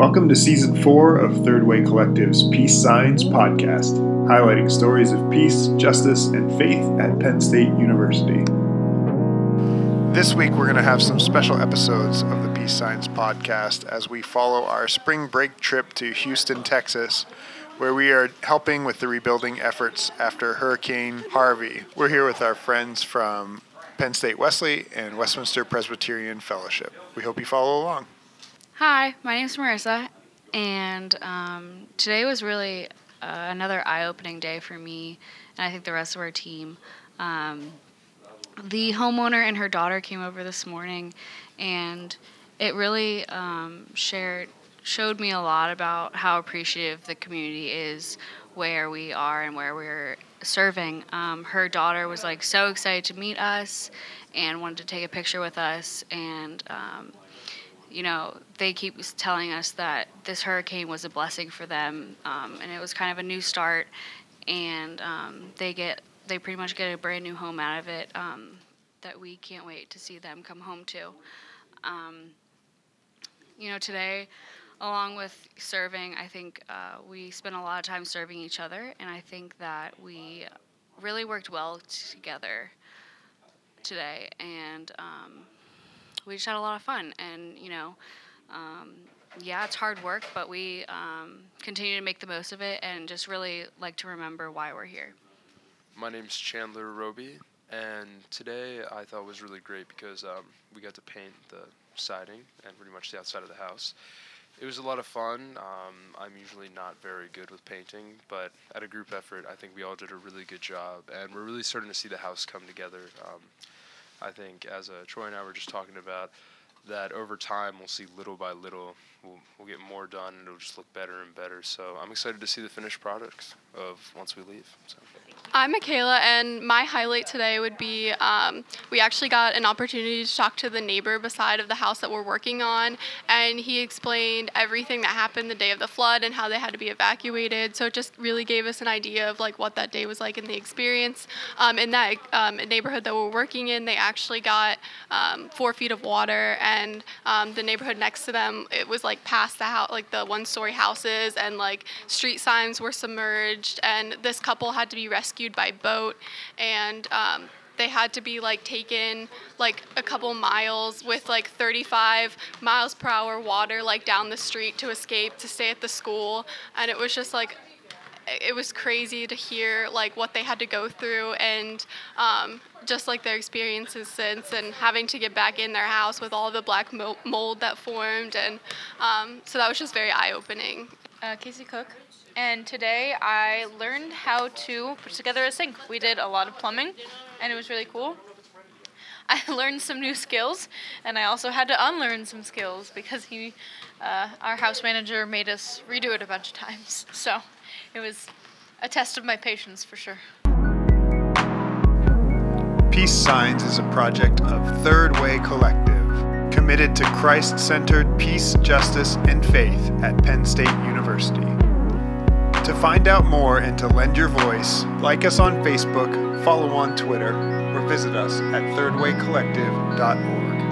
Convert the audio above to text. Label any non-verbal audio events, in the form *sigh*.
Welcome to season four of Third Way Collective's Peace Signs podcast, highlighting stories of peace, justice, and faith at Penn State University. This week, we're going to have some special episodes of the Peace Signs podcast as we follow our spring break trip to Houston, Texas, where we are helping with the rebuilding efforts after Hurricane Harvey. We're here with our friends from Penn State Wesley and Westminster Presbyterian Fellowship. We hope you follow along. Hi, my name is Marissa, and um, today was really uh, another eye opening day for me, and I think the rest of our team. Um, the homeowner and her daughter came over this morning, and it really um, shared showed me a lot about how appreciative the community is where we are and where we're serving. Um, her daughter was like so excited to meet us and wanted to take a picture with us, and um, you know, they keep telling us that this hurricane was a blessing for them, um, and it was kind of a new start, and um, they get they pretty much get a brand new home out of it um, that we can't wait to see them come home to. Um, you know, today, along with serving, I think uh, we spent a lot of time serving each other, and I think that we really worked well together today, and um, we just had a lot of fun. And, you know, um, yeah, it's hard work, but we um, continue to make the most of it and just really like to remember why we're here. My name's Chandler Roby, and today I thought was really great because um, we got to paint the siding and pretty much the outside of the house. It was a lot of fun. Um, I'm usually not very good with painting, but at a group effort, I think we all did a really good job, and we're really starting to see the house come together. Um, I think, as uh, Troy and I were just talking about, that over time we'll see little by little we'll, we'll get more done and it'll just look better and better. So I'm excited to see the finished products of once we leave. So. I'm Michaela, and my highlight today would be um, we actually got an opportunity to talk to the neighbor beside of the house that we're working on, and he explained everything that happened the day of the flood and how they had to be evacuated. So it just really gave us an idea of like what that day was like in the experience. Um, in that um, neighborhood that we're working in, they actually got um, four feet of water, and um, the neighborhood next to them it was like past the house, like the one-story houses, and like street signs were submerged, and this couple had to be rescued rescued by boat, and um, they had to be like taken like a couple miles with like 35 miles per hour water like down the street to escape to stay at the school, and it was just like it was crazy to hear like what they had to go through and um, just like their experiences since and having to get back in their house with all the black mold that formed and um, so that was just very eye-opening uh, casey cook and today I learned how to put together a sink. We did a lot of plumbing, and it was really cool. *laughs* I learned some new skills, and I also had to unlearn some skills because he, uh, our house manager, made us redo it a bunch of times. *laughs* So it was a test of my patience for sure. Peace Signs is a project of Third Way Collective, committed to Christ centered peace, justice, and faith at Penn State University. To find out more and to lend your voice, like us on Facebook, follow on Twitter, or visit us at thirdwaycollective.org.